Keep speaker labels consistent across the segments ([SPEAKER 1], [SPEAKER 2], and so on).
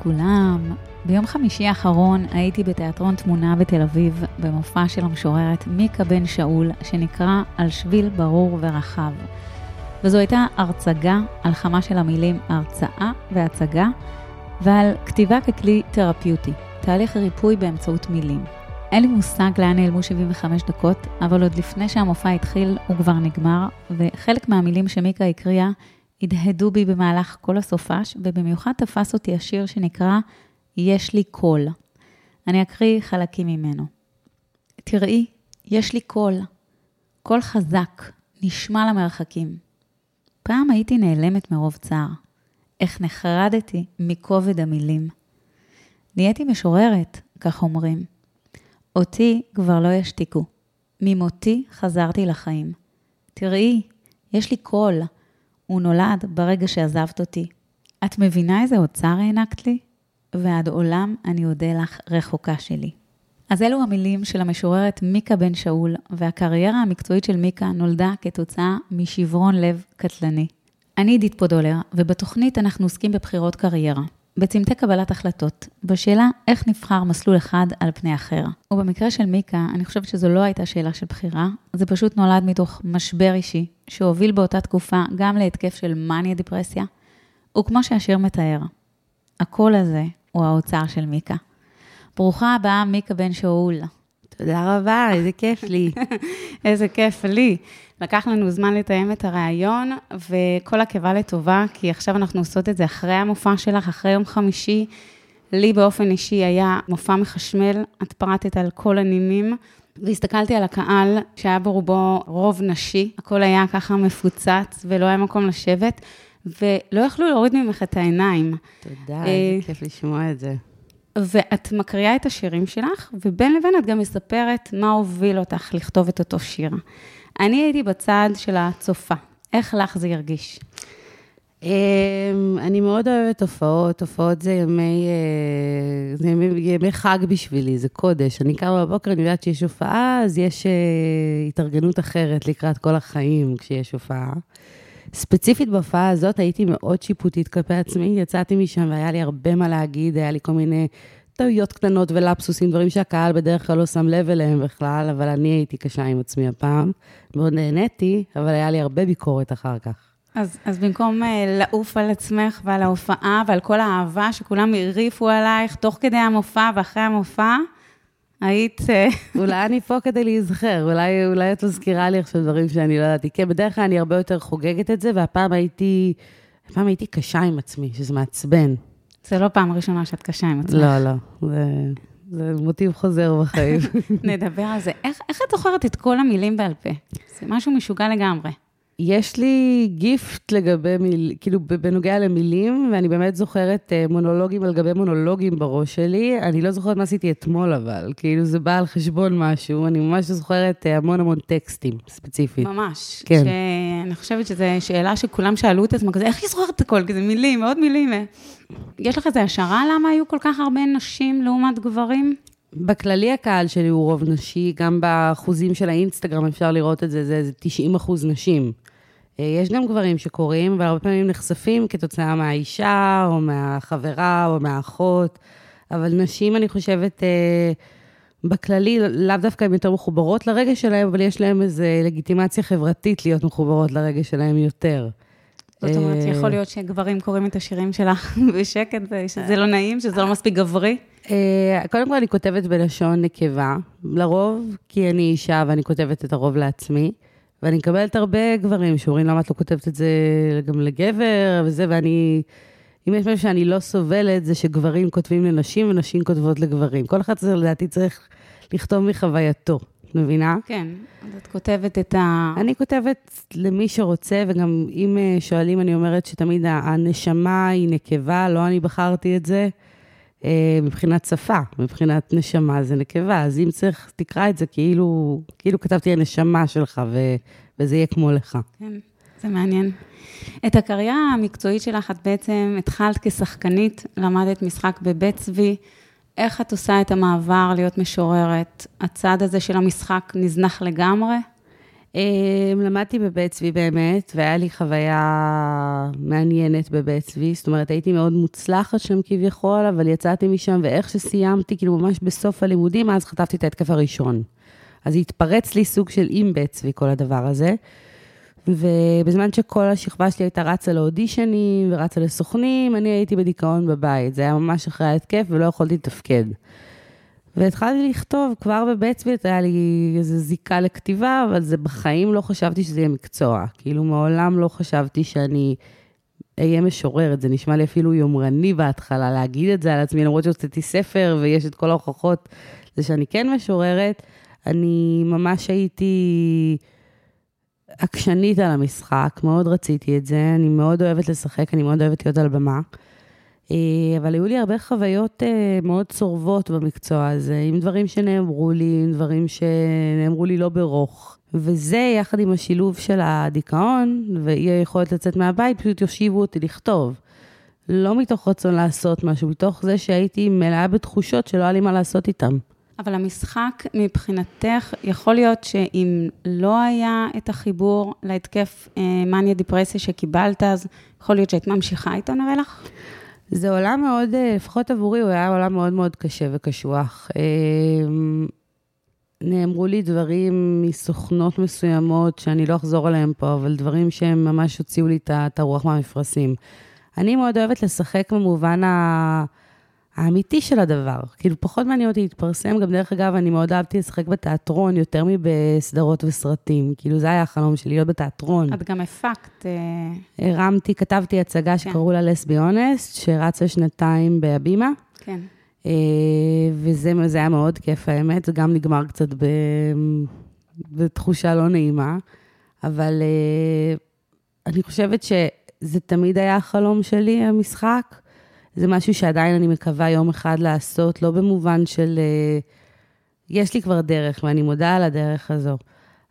[SPEAKER 1] לכולם. ביום חמישי האחרון הייתי בתיאטרון תמונה בתל אביב, במופע של המשוררת מיקה בן שאול, שנקרא על שביל ברור ורחב. וזו הייתה הרצגה על חמה של המילים הרצאה והצגה, ועל כתיבה ככלי תרפיוטי, תהליך ריפוי באמצעות מילים. אין לי מושג לאן נעלמו 75 דקות, אבל עוד לפני שהמופע התחיל, הוא כבר נגמר, וחלק מהמילים שמיקה הקריאה הדהדו בי במהלך כל הסופש, ובמיוחד תפס אותי השיר שנקרא "יש לי קול". אני אקריא חלקים ממנו. תראי, יש לי קול. קול חזק, נשמע למרחקים. פעם הייתי נעלמת מרוב צער. איך נחרדתי מכובד המילים. נהייתי משוררת, כך אומרים. אותי כבר לא ישתיקו. ממותי חזרתי לחיים. תראי, יש לי קול. הוא נולד ברגע שעזבת אותי. את מבינה איזה אוצר הענקת לי? ועד עולם אני אודה לך רחוקה שלי. אז אלו המילים של המשוררת מיקה בן שאול, והקריירה המקצועית של מיקה נולדה כתוצאה משברון לב קטלני. אני עידית פודולר, ובתוכנית אנחנו עוסקים בבחירות קריירה, בצמתי קבלת החלטות, בשאלה איך נבחר מסלול אחד על פני אחר. ובמקרה של מיקה, אני חושבת שזו לא הייתה שאלה של בחירה, זה פשוט נולד מתוך משבר אישי, שהוביל באותה תקופה גם להתקף של מאניה דיפרסיה, וכמו שהשיר מתאר, הקול הזה הוא האוצר של מיקה. ברוכה הבאה, מיקה בן שאול.
[SPEAKER 2] תודה רבה, איזה כיף לי.
[SPEAKER 1] איזה כיף לי. לקח לנו זמן לתאם את הריאיון, וכל עקבה לטובה, כי עכשיו אנחנו עושות את זה אחרי המופע שלך, אחרי יום חמישי. לי באופן אישי היה מופע מחשמל, את פרטת על כל הנימים, והסתכלתי על הקהל, שהיה ברובו רוב נשי, הכל היה ככה מפוצץ, ולא היה מקום לשבת, ולא יכלו להוריד ממך את העיניים.
[SPEAKER 2] תודה, איזה כיף לשמוע את זה.
[SPEAKER 1] ואת מקריאה את השירים שלך, ובין לבין את גם מספרת מה הוביל אותך לכתוב את אותו שיר. אני הייתי בצד של הצופה, איך לך זה ירגיש?
[SPEAKER 2] אמ, אני מאוד אוהבת הופעות, הופעות זה ימי, אה, זה ימי, ימי חג בשבילי, זה קודש. אני קמה בבוקר, אני יודעת שיש הופעה, אז יש אה, התארגנות אחרת לקראת כל החיים כשיש הופעה. ספציפית בהופעה הזאת הייתי מאוד שיפוטית כלפי עצמי, יצאתי משם והיה לי הרבה מה להגיד, היה לי כל מיני טעויות קטנות ולפסוסים, דברים שהקהל בדרך כלל לא שם לב אליהם בכלל, אבל אני הייתי קשה עם עצמי הפעם. מאוד נהניתי, אבל היה לי הרבה ביקורת אחר כך.
[SPEAKER 1] אז, אז במקום uh, לעוף על עצמך ועל ההופעה ועל כל האהבה שכולם הרעיפו עלייך תוך כדי המופע ואחרי המופע, היית... אה,
[SPEAKER 2] אולי אני פה כדי להיזכר, אולי, אולי את מזכירה לי עכשיו דברים שאני לא ידעתי. כן, בדרך כלל אני הרבה יותר חוגגת את זה, והפעם הייתי, הפעם הייתי קשה עם עצמי, שזה מעצבן.
[SPEAKER 1] זה לא פעם ראשונה שאת קשה עם עצמך.
[SPEAKER 2] לא, לא. זה, זה מוטיב חוזר בחיים.
[SPEAKER 1] נדבר על זה. איך, איך את זוכרת את כל המילים בעל פה? זה משהו משוגע לגמרי.
[SPEAKER 2] יש לי גיפט לגבי מיל... כאילו, בנוגע למילים, ואני באמת זוכרת אה, מונולוגים על גבי מונולוגים בראש שלי. אני לא זוכרת מה עשיתי אתמול, אבל, כאילו, זה בא על חשבון משהו. אני ממש זוכרת אה, המון המון טקסטים, ספציפית.
[SPEAKER 1] ממש.
[SPEAKER 2] כן.
[SPEAKER 1] שאני חושבת שזו שאלה שכולם שאלו את עצמם, כזה, איך היא זוכרת את הכל? כי זה מילים, מאוד מילים. יש לך איזו השערה למה היו כל כך הרבה נשים לעומת גברים?
[SPEAKER 2] בכללי הקהל שלי הוא רוב נשי, גם באחוזים של האינסטגרם אפשר לראות את זה, זה, זה 90 אחוז נשים. אה, יש גם גברים שקוראים, אבל הרבה פעמים נחשפים כתוצאה מהאישה, או מהחברה, או מהאחות, אבל נשים, אני חושבת, אה, בכללי, לאו דווקא הן יותר מחוברות לרגש שלהן, אבל יש להן איזו לגיטימציה חברתית להיות מחוברות לרגש שלהן יותר.
[SPEAKER 1] זאת אומרת, יכול להיות שגברים קוראים את השירים שלך בשקט, ושזה לא נעים, שזה לא מספיק גברי?
[SPEAKER 2] אה, קודם כל, אני כותבת בלשון נקבה, לרוב, כי אני אישה ואני כותבת את הרוב לעצמי. ואני מקבלת הרבה גברים שאומרים, למה את לא כותבת את זה גם לגבר וזה, ואני... אם יש משהו שאני לא סובלת, זה שגברים כותבים לנשים ונשים כותבות לגברים. כל אחד לדעתי, צריך לכתוב מחווייתו, את מבינה?
[SPEAKER 1] כן, אז את כותבת את ה...
[SPEAKER 2] אני כותבת למי שרוצה, וגם אם אה, שואלים, אני אומרת שתמיד הנשמה היא נקבה, לא אני בחרתי את זה. אה, מבחינת שפה, מבחינת נשמה זה נקבה, אז אם צריך, תקרא את זה כאילו, כאילו כתבתי הנשמה שלך, ו, וזה יהיה כמו לך.
[SPEAKER 1] כן, זה מעניין. את הקריירה המקצועית שלך, את בעצם התחלת כשחקנית, למדת משחק בבית צבי. איך את עושה את המעבר להיות משוררת? הצד הזה של המשחק נזנח לגמרי?
[SPEAKER 2] למדתי בבית צבי באמת, והיה לי חוויה מעניינת בבית צבי. זאת אומרת, הייתי מאוד מוצלחת שם כביכול, אבל יצאתי משם, ואיך שסיימתי, כאילו ממש בסוף הלימודים, אז חטפתי את ההתקף הראשון. אז התפרץ לי סוג של עם בית צבי, כל הדבר הזה. ובזמן שכל השכבה שלי הייתה רצה לאודישנים ורצה לסוכנים, אני הייתי בדיכאון בבית. זה היה ממש אחרי ההתקף ולא יכולתי לתפקד. והתחלתי לכתוב, כבר בבית צבי היה לי איזו זיקה לכתיבה, אבל זה בחיים לא חשבתי שזה יהיה מקצוע. כאילו, מעולם לא חשבתי שאני אהיה משוררת. זה נשמע לי אפילו יומרני בהתחלה להגיד את זה על עצמי, למרות שהוצאתי ספר ויש את כל ההוכחות זה שאני כן משוררת. אני ממש הייתי עקשנית על המשחק, מאוד רציתי את זה, אני מאוד אוהבת לשחק, אני מאוד אוהבת להיות על במה. אה, אבל היו לי הרבה חוויות אה, מאוד צורבות במקצוע הזה, עם דברים שנאמרו לי, עם דברים שנאמרו לי לא ברוך. וזה, יחד עם השילוב של הדיכאון ואי היכולת לצאת מהבית, פשוט יושיבו אותי לכתוב. לא מתוך רצון לעשות משהו, מתוך זה שהייתי מלאה בתחושות שלא היה לי מה לעשות איתן.
[SPEAKER 1] אבל המשחק מבחינתך, יכול להיות שאם לא היה את החיבור להתקף אה, מניה דיפרסיה שקיבלת, אז יכול להיות שהיית ממשיכה איתו, נראה לך?
[SPEAKER 2] זה עולם מאוד, אה, לפחות עבורי, הוא היה עולם מאוד מאוד קשה וקשוח. אה, נאמרו לי דברים מסוכנות מסוימות, שאני לא אחזור עליהם פה, אבל דברים שהם ממש הוציאו לי את הרוח מהמפרשים. אני מאוד אוהבת לשחק במובן ה... האמיתי של הדבר. כאילו, פחות מעניין אותי להתפרסם. גם דרך אגב, אני מאוד אהבתי לשחק בתיאטרון יותר מבסדרות וסרטים. כאילו, זה היה החלום שלי, להיות בתיאטרון.
[SPEAKER 1] את גם הפקת.
[SPEAKER 2] אה, הרמתי, כתבתי הצגה כן. שקראו לה לס בי אונסט, שרצה שנתיים בהבימה.
[SPEAKER 1] כן.
[SPEAKER 2] אה, וזה היה מאוד כיף, האמת. זה גם נגמר קצת ב... בתחושה לא נעימה. אבל אה, אני חושבת שזה תמיד היה החלום שלי, המשחק. זה משהו שעדיין אני מקווה יום אחד לעשות, לא במובן של... Uh, יש לי כבר דרך, ואני מודה על הדרך הזו,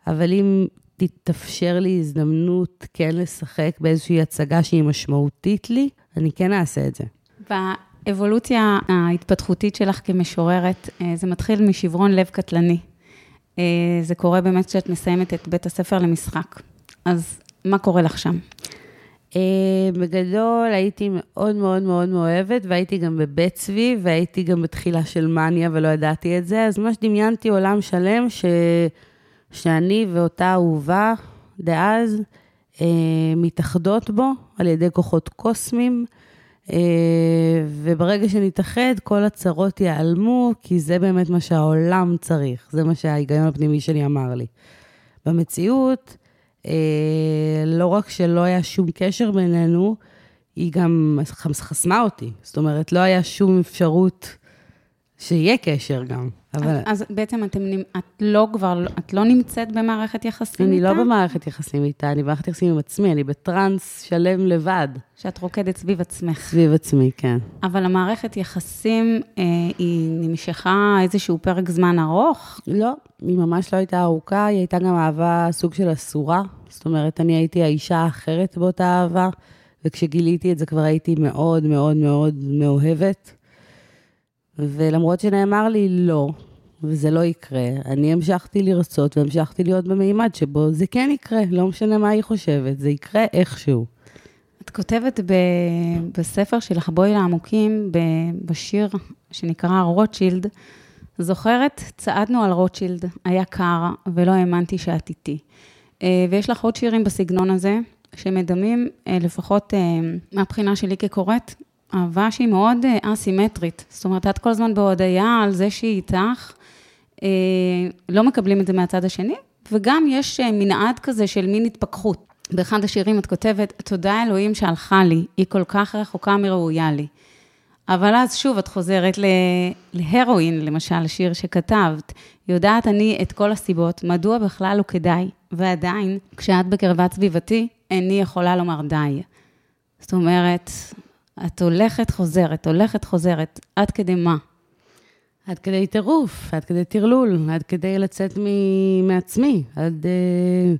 [SPEAKER 2] אבל אם תתאפשר לי הזדמנות כן לשחק באיזושהי הצגה שהיא משמעותית לי, אני כן אעשה את זה.
[SPEAKER 1] באבולוציה ההתפתחותית שלך כמשוררת, אה, זה מתחיל משברון לב קטלני. אה, זה קורה באמת כשאת מסיימת את בית הספר למשחק. אז מה קורה לך שם?
[SPEAKER 2] Uh, בגדול הייתי מאוד מאוד מאוד מאוהבת, והייתי גם בבית צבי, והייתי גם בתחילה של מניה ולא ידעתי את זה, אז ממש דמיינתי עולם שלם ש... שאני ואותה אהובה דאז uh, מתאחדות בו על ידי כוחות קוסמיים, uh, וברגע שנתאחד, כל הצרות ייעלמו, כי זה באמת מה שהעולם צריך, זה מה שההיגיון הפנימי שלי אמר לי. במציאות, לא רק שלא היה שום קשר בינינו, היא גם חסמה אותי. זאת אומרת, לא היה שום אפשרות שיהיה קשר גם.
[SPEAKER 1] אבל... אז, אז בעצם אתם, את לא כבר, את לא נמצאת במערכת יחסים
[SPEAKER 2] אני
[SPEAKER 1] איתה?
[SPEAKER 2] אני לא במערכת יחסים איתה, אני במערכת יחסים עם עצמי, אני בטראנס שלם לבד.
[SPEAKER 1] שאת רוקדת סביב עצמך.
[SPEAKER 2] סביב עצמי, כן.
[SPEAKER 1] אבל המערכת יחסים, אה, היא נמשכה איזשהו פרק זמן ארוך?
[SPEAKER 2] לא, היא ממש לא הייתה ארוכה, היא הייתה גם אהבה סוג של אסורה. זאת אומרת, אני הייתי האישה האחרת באותה אהבה, וכשגיליתי את זה כבר הייתי מאוד מאוד מאוד מאוהבת. ולמרות שנאמר לי לא, וזה לא יקרה, אני המשכתי לרצות והמשכתי להיות במימד שבו זה כן יקרה, לא משנה מה היא חושבת, זה יקרה איכשהו.
[SPEAKER 1] את כותבת ב... בספר שלך, בואי לעמוקים, בשיר שנקרא רוטשילד, זוכרת? צעדנו על רוטשילד, היה קר, ולא האמנתי שאת איתי. אה, ויש לך עוד שירים בסגנון הזה, שמדמים, אה, לפחות אה, מהבחינה שלי כקוראת, אהבה שהיא מאוד אסימטרית. זאת אומרת, את כל הזמן בהודיה על זה שהיא איתך, לא מקבלים את זה מהצד השני, וגם יש מנעד כזה של מין התפכחות. באחד השירים את כותבת, תודה אלוהים שהלכה לי, היא כל כך רחוקה מראויה לי. אבל אז שוב את חוזרת להרואין, למשל, שיר שכתבת, יודעת אני את כל הסיבות, מדוע בכלל לא כדאי, ועדיין, כשאת בקרבת סביבתי, איני יכולה לומר די. זאת אומרת, את הולכת, חוזרת, הולכת, חוזרת, עד כדי מה?
[SPEAKER 2] עד כדי טירוף, עד כדי טרלול, עד כדי לצאת מ- מעצמי, עד... Uh,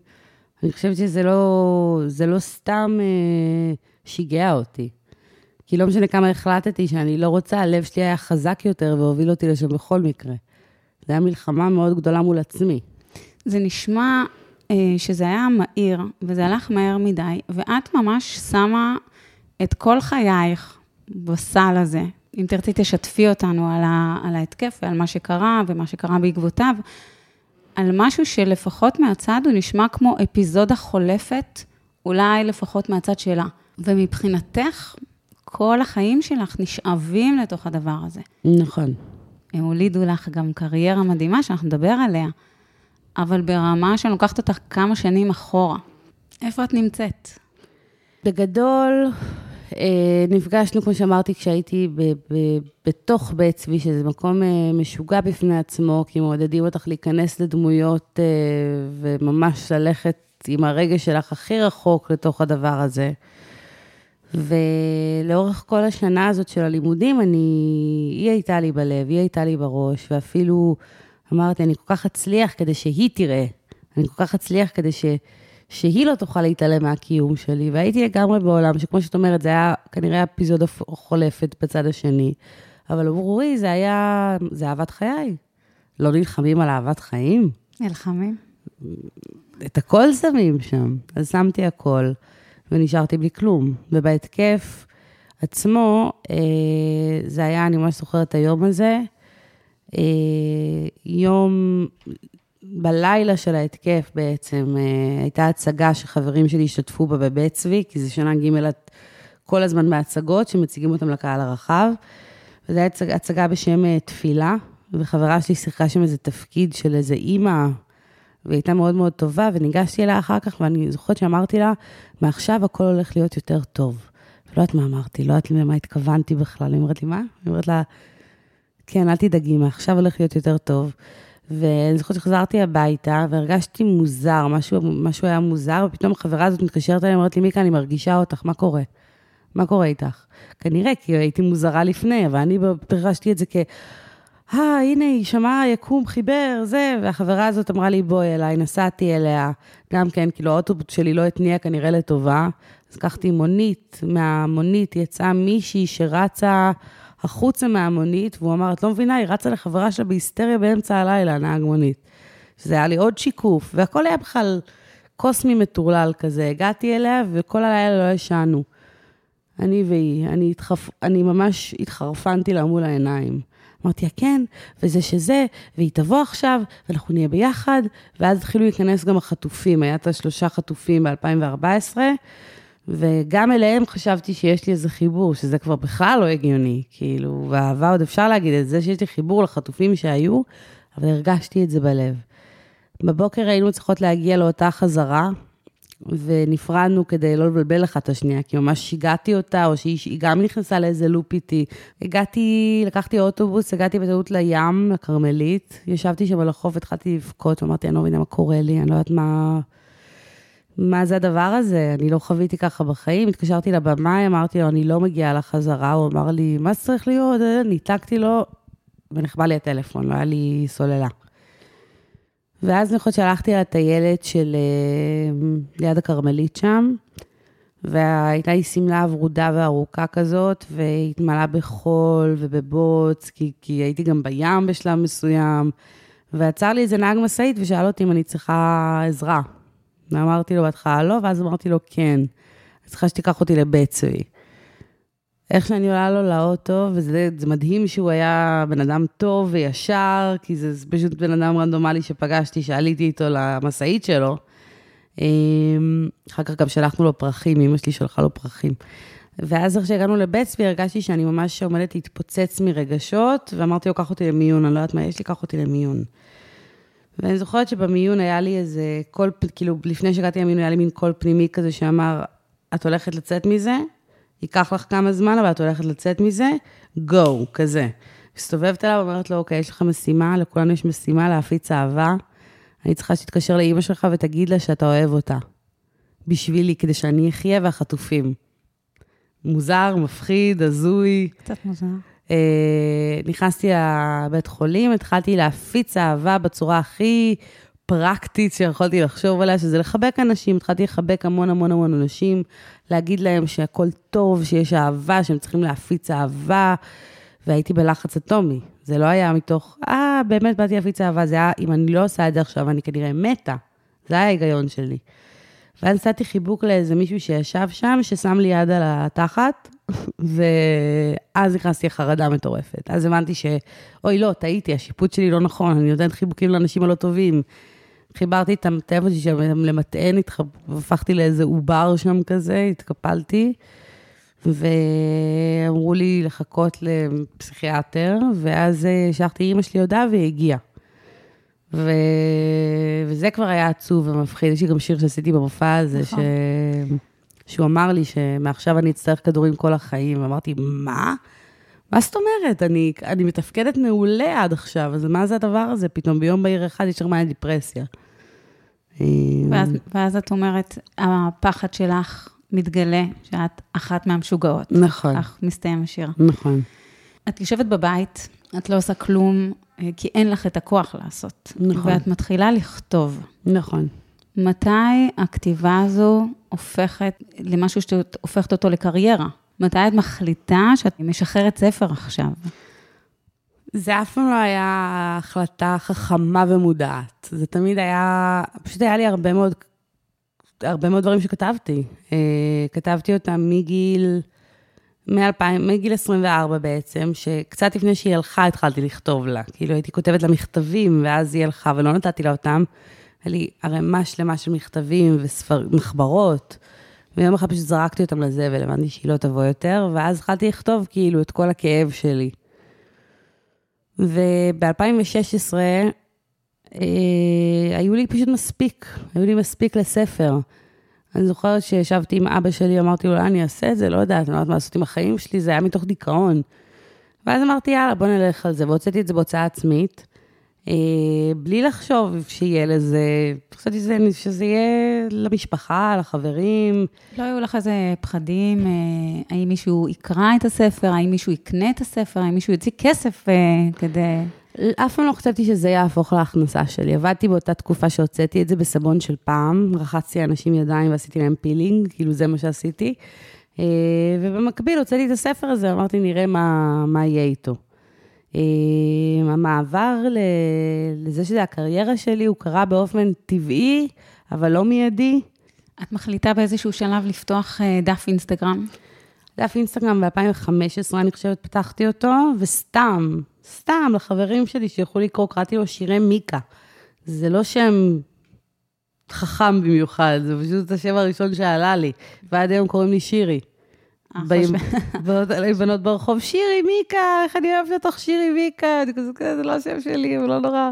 [SPEAKER 2] אני חושבת שזה לא, לא סתם uh, שיגע אותי. כי לא משנה כמה החלטתי שאני לא רוצה, הלב שלי היה חזק יותר והוביל אותי לשם בכל מקרה. זו הייתה מלחמה מאוד גדולה מול עצמי.
[SPEAKER 1] זה נשמע אה, שזה היה מהיר, וזה הלך מהר מדי, ואת ממש שמה את כל חייך בסל הזה. אם תרצי, תשתפי אותנו על, ה, על ההתקף ועל מה שקרה ומה שקרה בעקבותיו, על משהו שלפחות מהצד הוא נשמע כמו אפיזודה חולפת, אולי לפחות מהצד שלה. ומבחינתך, כל החיים שלך נשאבים לתוך הדבר הזה.
[SPEAKER 2] נכון.
[SPEAKER 1] הם הולידו לך גם קריירה מדהימה שאנחנו נדבר עליה, אבל ברמה שאני לוקחת אותך כמה שנים אחורה. איפה את נמצאת?
[SPEAKER 2] בגדול, נפגשנו, כמו שאמרתי, כשהייתי ב, ב, בתוך בית צבי, שזה מקום אה, משוגע בפני עצמו, כי מעודדים אותך להיכנס לדמויות אה, וממש ללכת עם הרגש שלך הכי רחוק לתוך הדבר הזה. ולאורך כל השנה הזאת של הלימודים, אני, היא הייתה לי בלב, היא הייתה לי בראש, ואפילו אמרתי, אני כל כך אצליח כדי שהיא תראה. אני כל כך אצליח כדי ש, שהיא לא תוכל להתעלם מהקיום שלי. והייתי לגמרי בעולם, שכמו שאת אומרת, זה היה כנראה אפיזודה חולפת בצד השני. אבל עבורי זה היה, זה אהבת חיי. לא נלחמים על אהבת חיים?
[SPEAKER 1] נלחמים.
[SPEAKER 2] את הכל שמים שם. אז שמתי הכל. ונשארתי בלי כלום. ובהתקף עצמו, אה, זה היה, אני ממש זוכרת את היום הזה, אה, יום, בלילה של ההתקף בעצם, אה, הייתה הצגה שחברים שלי השתתפו בה בבית צבי, כי זה שנה ג' כל הזמן בהצגות שמציגים אותם לקהל הרחב. וזו הייתה הצגה בשם תפילה, וחברה שלי שיחקה שם איזה תפקיד של איזה אימא והיא הייתה מאוד מאוד טובה, וניגשתי אליה אחר כך, ואני זוכרת שאמרתי לה, מעכשיו הכל הולך להיות יותר טוב. לא יודעת מה אמרתי, לא יודעת למה התכוונתי בכלל. היא אומרת לי, מה? היא אומרת לה, כן, אל תדאגי, מעכשיו הולך להיות יותר טוב. ואני זוכרת שחזרתי הביתה, והרגשתי מוזר, משהו, משהו היה מוזר, ופתאום החברה הזאת מתקשרת אליי, אומרת לי, מיקה, אני מרגישה אותך, מה קורה? מה קורה איתך? כנראה, כי הייתי מוזרה לפני, אבל אני הרגשתי את זה כ... אה, הנה, היא שמעה, יקום, חיבר, זה, והחברה הזאת אמרה לי, בואי אליי, נסעתי אליה, גם כן, כאילו, האוטובוס שלי לא התניע כנראה לטובה, אז לקחתי מונית, מהמונית יצאה מישהי שרצה החוצה מהמונית, והוא אמר, את לא מבינה, היא רצה לחברה שלה בהיסטריה באמצע הלילה, נהג מונית. שזה היה לי עוד שיקוף, והכל היה בכלל קוסמי מטורלל כזה. הגעתי אליה, וכל הלילה לא ישנו. אני והיא, אני, התחפ... אני ממש התחרפנתי לה מול העיניים. אמרתי כן, וזה שזה, והיא תבוא עכשיו, ואנחנו נהיה ביחד, ואז התחילו להיכנס גם החטופים, היה את השלושה חטופים ב-2014, וגם אליהם חשבתי שיש לי איזה חיבור, שזה כבר בכלל לא הגיוני, כאילו, באהבה עוד אפשר להגיד את זה, שיש לי חיבור לחטופים שהיו, אבל הרגשתי את זה בלב. בבוקר היינו צריכות להגיע לאותה חזרה, ונפרדנו כדי לא לבלבל אחת את השנייה, כי ממש שיגעתי אותה, או שהיא גם נכנסה לאיזה לופ איתי. הגעתי, לקחתי אוטובוס, הגעתי בטעות לים, לכרמלית, ישבתי שם על החוף, התחלתי לבכות, ואמרתי, אני לא מבינה מה קורה לי, אני לא יודעת מה... מה זה הדבר הזה? אני לא חוויתי ככה בחיים. התקשרתי לבמאי, אמרתי לו, אני לא מגיעה לחזרה, הוא אמר לי, מה זה צריך להיות? ניתקתי לו, ונחבא לי הטלפון, לא היה לי סוללה. ואז חושבת שהלכתי לטיילת של אה, ליד הכרמלית שם, והייתה לי שמלה ורודה וארוכה כזאת, והתמלאה בחול ובבוץ, כי, כי הייתי גם בים בשלב מסוים, ועצר לי איזה נהג משאית ושאל אותי אם אני צריכה עזרה. ואמרתי לו בהתחלה לא, ואז אמרתי לו כן. אני צריכה שתיקח אותי לבית צבי. איך שאני עולה לו לאוטו, וזה מדהים שהוא היה בן אדם טוב וישר, כי זה פשוט בן אדם רנדומלי שפגשתי, שעליתי איתו למשאית שלו. אמ, אחר כך גם שלחנו לו פרחים, אמא שלי שלחה לו פרחים. ואז איך שהגענו לבית צבי, הרגשתי שאני ממש עומדת להתפוצץ מרגשות, ואמרתי לו, קח אותי למיון, אני לא יודעת מה יש לי, קח אותי למיון. ואני זוכרת שבמיון היה לי איזה קול, כאילו, לפני שהגעתי למיון היה לי מין קול פנימי כזה שאמר, את הולכת לצאת מזה? ייקח לך כמה זמן, אבל את הולכת לצאת מזה, go, כזה. מסתובבת אליו, אומרת לו, אוקיי, יש לך משימה, לכולנו יש משימה להפיץ אהבה. אני צריכה שתתקשר לאימא שלך ותגיד לה שאתה אוהב אותה. בשבילי, כדי שאני אחיה והחטופים. מוזר, מפחיד, הזוי.
[SPEAKER 1] קצת מוזר.
[SPEAKER 2] אה, נכנסתי לבית חולים, התחלתי להפיץ אהבה בצורה הכי פרקטית שיכולתי לחשוב עליה, שזה לחבק אנשים. התחלתי לחבק המון המון המון אנשים, להגיד להם שהכל טוב, שיש אהבה, שהם צריכים להפיץ אהבה, והייתי בלחץ אטומי. זה לא היה מתוך, אה, באמת באתי להפיץ אהבה, זה היה, אם אני לא עושה את זה עכשיו, אני כנראה מתה. זה היה ההיגיון שלי. ואז נתתי חיבוק לאיזה מישהו שישב שם, ששם לי יד על התחת, ואז נכנסתי לחרדה מטורפת. אז הבנתי ש... אוי, לא, טעיתי, השיפוט שלי לא נכון, אני נותנת חיבוקים לאנשים הלא טובים. חיברתי את הטלפון שלי שם למטען, הפכתי לאיזה עובר שם כזה, התקפלתי, ואמרו לי לחכות לפסיכיאטר, ואז שלחתי אימא שלי הודעה והיא הגיעה. ו... וזה כבר היה עצוב ומפחיד. יש לי גם שיר שעשיתי במופע הזה, נכון. ש... שהוא אמר לי שמעכשיו אני אצטרך כדורים כל החיים, ואמרתי, מה? מה זאת אומרת? אני, אני מתפקדת מעולה עד עכשיו, אז מה זה הדבר הזה? פתאום ביום בהיר אחד יש לך דיפרסיה.
[SPEAKER 1] ואז, ואז את אומרת, הפחד שלך מתגלה שאת אחת מהמשוגעות.
[SPEAKER 2] נכון.
[SPEAKER 1] כך מסתיים השיר.
[SPEAKER 2] נכון.
[SPEAKER 1] את יושבת בבית, את לא עושה כלום, אה, כי אין לך את הכוח לעשות. נכון. ואת מתחילה לכתוב.
[SPEAKER 2] נכון.
[SPEAKER 1] מתי הכתיבה הזו הופכת למשהו שאת הופכת אותו לקריירה? מתי את מחליטה שאת משחררת ספר עכשיו?
[SPEAKER 2] זה אף פעם לא היה החלטה חכמה ומודעת. זה תמיד היה, פשוט היה לי הרבה מאוד, הרבה מאוד דברים שכתבתי. אה, כתבתי אותם מגיל, מ-2000, מגיל 24 בעצם, שקצת לפני שהיא הלכה התחלתי לכתוב לה. כאילו הייתי כותבת לה מכתבים, ואז היא הלכה ולא נתתי לה אותם. היה לי ערימה שלמה של מכתבים ומחברות, ויום אחד פשוט זרקתי אותם לזבל, הבנתי שהיא לא תבוא יותר, ואז התחלתי לכתוב כאילו את כל הכאב שלי. וב-2016 אה, היו לי פשוט מספיק, היו לי מספיק לספר. אני זוכרת שישבתי עם אבא שלי, אמרתי לו, אני אעשה את זה? לא יודעת, אני לא יודעת מה לעשות עם החיים שלי, זה היה מתוך דיכאון. ואז אמרתי, יאללה, בוא נלך על זה, והוצאתי את זה בהוצאה עצמית, בלי לחשוב שיהיה לזה, חשבתי שזה, שזה יהיה למשפחה, לחברים.
[SPEAKER 1] לא היו לך איזה פחדים, אה, האם מישהו יקרא את הספר, האם מישהו יקנה את הספר, האם מישהו יוציא כסף אה, כדי...
[SPEAKER 2] אף פעם לא חשבתי שזה יהפוך להכנסה שלי. עבדתי באותה תקופה שהוצאתי את זה בסבון של פעם, רחצתי אנשים ידיים ועשיתי להם פילינג, כאילו זה מה שעשיתי. ובמקביל הוצאתי את הספר הזה, אמרתי, נראה מה, מה יהיה איתו. המעבר לזה שזה הקריירה שלי, הוא קרה באופן טבעי, אבל לא מיידי.
[SPEAKER 1] את מחליטה באיזשהו שלב לפתוח אה, דף אינסטגרם?
[SPEAKER 2] דף אינסטגרם ב-2015, אני חושבת, פתחתי אותו, וסתם, סתם, לחברים שלי שיכולו לקרוא, קראתי לו שירי מיקה. זה לא שם חכם במיוחד, זה פשוט השם הראשון שעלה לי, ועד היום קוראים לי שירי.
[SPEAKER 1] אה,
[SPEAKER 2] באים בנות אליי בנות ברחוב, שירי, מיקה, איך אני אוהבת אותך, שירי, מיקה, אני כזה, זה לא השם שלי, אבל לא נורא.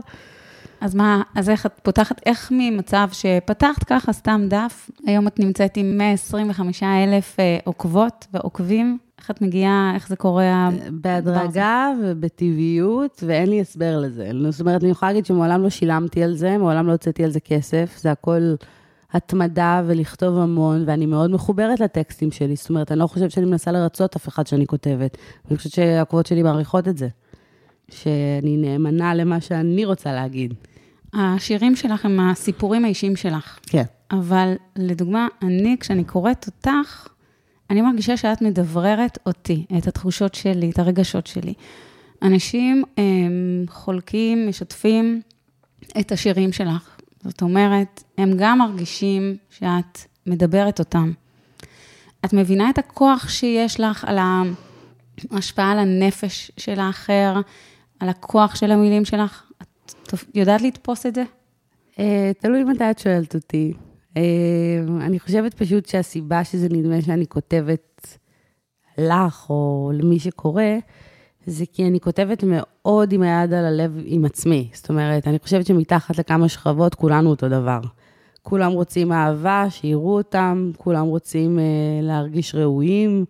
[SPEAKER 1] אז מה, אז איך את פותחת, איך ממצב שפתחת ככה סתם דף, היום את נמצאת עם 125 אלף אה, עוקבות ועוקבים, איך את מגיעה, איך זה קורה?
[SPEAKER 2] בהדרגה ובטבעיות, ואין לי הסבר לזה. זאת אומרת, אני יכולה להגיד שמעולם לא שילמתי על זה, מעולם לא הוצאתי על זה כסף, זה הכל... התמדה ולכתוב המון, ואני מאוד מחוברת לטקסטים שלי. זאת אומרת, אני לא חושבת שאני מנסה לרצות אף אחד שאני כותבת. אני חושבת שהעקבות שלי מעריכות את זה. שאני נאמנה למה שאני רוצה להגיד.
[SPEAKER 1] השירים שלך הם הסיפורים האישיים שלך.
[SPEAKER 2] כן.
[SPEAKER 1] אבל לדוגמה, אני, כשאני קוראת אותך, אני מרגישה שאת מדבררת אותי, את התחושות שלי, את הרגשות שלי. אנשים הם, חולקים, משתפים את השירים שלך. זאת אומרת, הם גם מרגישים שאת מדברת אותם. את מבינה את הכוח שיש לך על ההשפעה על הנפש של האחר, על הכוח של המילים שלך? את יודעת לתפוס את זה?
[SPEAKER 2] אה, תלוי מתי את שואלת אותי. אה, אני חושבת פשוט שהסיבה שזה נדמה שאני כותבת לך או למי שקורא, זה כי אני כותבת מאוד עם היד על הלב עם עצמי. זאת אומרת, אני חושבת שמתחת לכמה שכבות כולנו אותו דבר. כולם רוצים אהבה, שיראו אותם, כולם רוצים אה, להרגיש ראויים.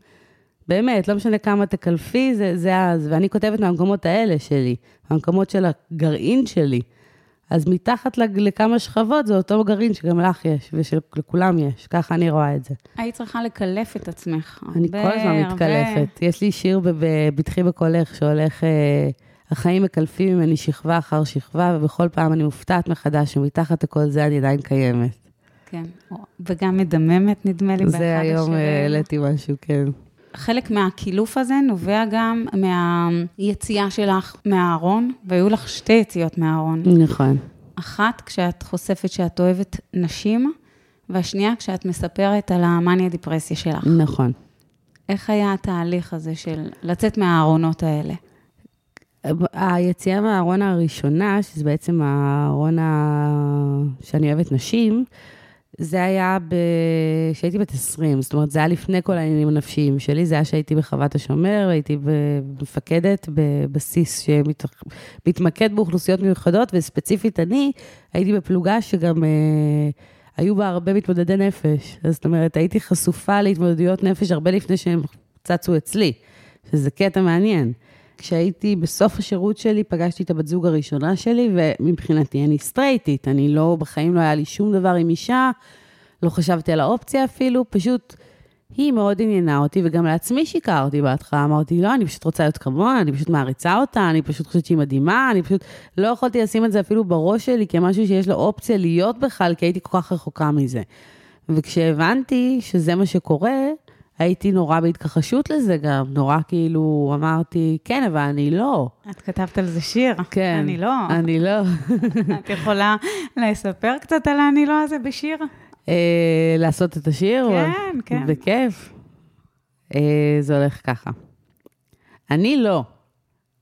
[SPEAKER 2] באמת, לא משנה כמה תקלפי, זה, זה אז. ואני כותבת מהמקומות האלה שלי, מהמקומות של הגרעין שלי. אז מתחת לכמה שכבות זה אותו גרעין שגם לך יש ושלכולם יש, ככה אני רואה את זה.
[SPEAKER 1] היית צריכה לקלף את עצמך.
[SPEAKER 2] אני כל הזמן מתקלפת. יש לי שיר בבטחי בקולך שהולך, אה, החיים מקלפים ממני שכבה אחר שכבה, ובכל פעם אני מופתעת מחדש שמתחת לכל זה אני עדיין קיימת.
[SPEAKER 1] כן, וגם מדממת, נדמה לי, באחד
[SPEAKER 2] השירים. זה היום אה, העליתי משהו, כן.
[SPEAKER 1] חלק מהקילוף הזה נובע גם מהיציאה שלך מהארון, והיו לך שתי יציאות מהארון.
[SPEAKER 2] נכון.
[SPEAKER 1] אחת, כשאת חושפת שאת אוהבת נשים, והשנייה, כשאת מספרת על המאניה-דיפרסיה שלך.
[SPEAKER 2] נכון.
[SPEAKER 1] איך היה התהליך הזה של לצאת מהארונות האלה?
[SPEAKER 2] היציאה מהארון הראשונה, שזה בעצם הארון ה... שאני אוהבת נשים, זה היה כשהייתי בת 20, זאת אומרת, זה היה לפני כל העניינים הנפשיים שלי, זה היה שהייתי בחוות השומר, הייתי מפקדת בבסיס שמתמקד באוכלוסיות מיוחדות, וספציפית אני הייתי בפלוגה שגם אה, היו בה הרבה מתמודדי נפש. זאת אומרת, הייתי חשופה להתמודדויות נפש הרבה לפני שהם צצו אצלי, שזה קטע מעניין. כשהייתי בסוף השירות שלי, פגשתי את הבת זוג הראשונה שלי, ומבחינתי אני סטרייטית, אני לא, בחיים לא היה לי שום דבר עם אישה, לא חשבתי על האופציה אפילו, פשוט היא מאוד עניינה אותי, וגם לעצמי שיקרתי בהתחלה, אמרתי, לא, אני פשוט רוצה להיות כמוה, אני פשוט מעריצה אותה, אני פשוט חושבת שהיא מדהימה, אני פשוט לא יכולתי לשים את זה אפילו בראש שלי כמשהו שיש לו אופציה להיות בכלל, כי הייתי כל כך רחוקה מזה. וכשהבנתי שזה מה שקורה, הייתי נורא בהתכחשות לזה גם, נורא כאילו אמרתי, כן, אבל אני לא.
[SPEAKER 1] את כתבת על זה שיר.
[SPEAKER 2] כן.
[SPEAKER 1] אני לא.
[SPEAKER 2] אני לא.
[SPEAKER 1] את יכולה לספר קצת על ה"אני לא" הזה בשיר?
[SPEAKER 2] אה, לעשות את השיר?
[SPEAKER 1] כן, כן.
[SPEAKER 2] בכיף. אה, זה הולך ככה. אני לא.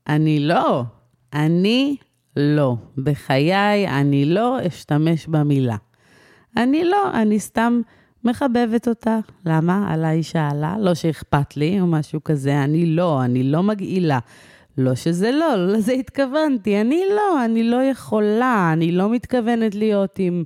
[SPEAKER 2] אני לא. אני לא. בחיי אני לא אשתמש במילה. אני לא, אני סתם מחבבת אותה. למה? עליי שאלה, לא שאכפת לי או משהו כזה, אני לא, אני לא מגעילה. לא שזה לא, לא לזה התכוונתי. אני לא, אני לא יכולה, אני לא מתכוונת להיות עם...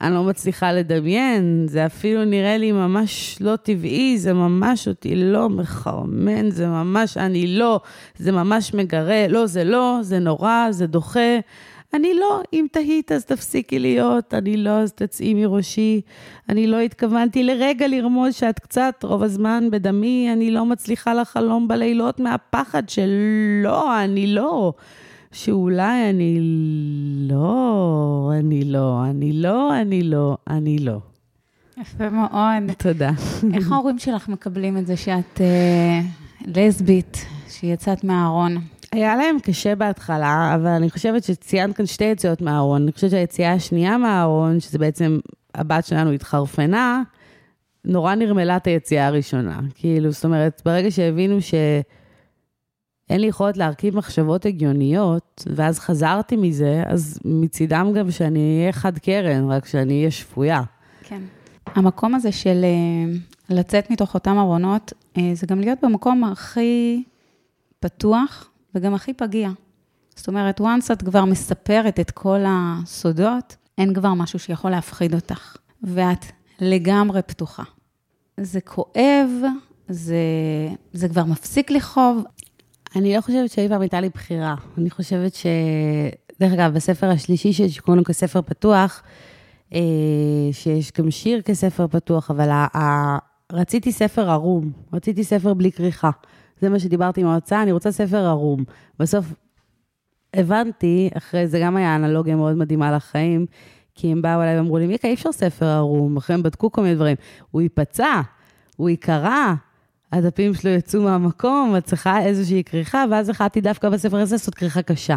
[SPEAKER 2] אני לא מצליחה לדמיין, זה אפילו נראה לי ממש לא טבעי, זה ממש אותי לא מחרמן, זה ממש אני לא, זה ממש מגרה, לא, זה לא, זה נורא, זה דוחה. אני לא, אם תהית אז תפסיקי להיות, אני לא, אז תצאי מראשי. אני לא התכוונתי לרגע לרמוז שאת קצת, רוב הזמן בדמי, אני לא מצליחה לחלום בלילות מהפחד של לא, אני לא. שאולי אני לא, אני לא, אני לא, אני לא, אני לא.
[SPEAKER 1] יפה מאוד.
[SPEAKER 2] תודה.
[SPEAKER 1] איך ההורים שלך מקבלים את זה שאת אה, לסבית, שיצאת מהארון?
[SPEAKER 2] היה להם קשה בהתחלה, אבל אני חושבת שציינת כאן שתי יציאות מהארון. אני חושבת שהיציאה השנייה מהארון, שזה בעצם הבת שלנו התחרפנה, נורא נרמלה את היציאה הראשונה. כאילו, זאת אומרת, ברגע שהבינו שאין לי יכולת להרכיב מחשבות הגיוניות, ואז חזרתי מזה, אז מצידם גם שאני אהיה חד קרן, רק שאני אהיה שפויה.
[SPEAKER 1] כן. המקום הזה של אה, לצאת מתוך אותם ארונות, אה, זה גם להיות במקום הכי פתוח וגם הכי פגיע. זאת אומרת, once את כבר מספרת את כל הסודות, אין כבר משהו שיכול להפחיד אותך, ואת לגמרי פתוחה. זה כואב, זה, זה כבר מפסיק לכאוב.
[SPEAKER 2] אני לא חושבת שאי פעם הייתה לי בחירה. אני חושבת ש... דרך אגב, בספר השלישי שקוראים לו כספר פתוח, אה, שיש גם שיר כספר פתוח, אבל ה... ה... רציתי ספר ערום, רציתי ספר בלי כריכה. זה מה שדיברתי עם ההוצאה, אני רוצה ספר ערום. בסוף הבנתי, אחרי זה גם היה אנלוגיה מאוד מדהימה לחיים, כי הם באו אליי ואמרו לי, מיקה, אי אפשר ספר ערום, אחרי הם בדקו כל מיני דברים. הוא ייפצע, הוא ייקרע, הדפים שלו יצאו מהמקום, את צריכה איזושהי כריכה, ואז החלטתי דווקא בספר הזה לעשות כריכה קשה.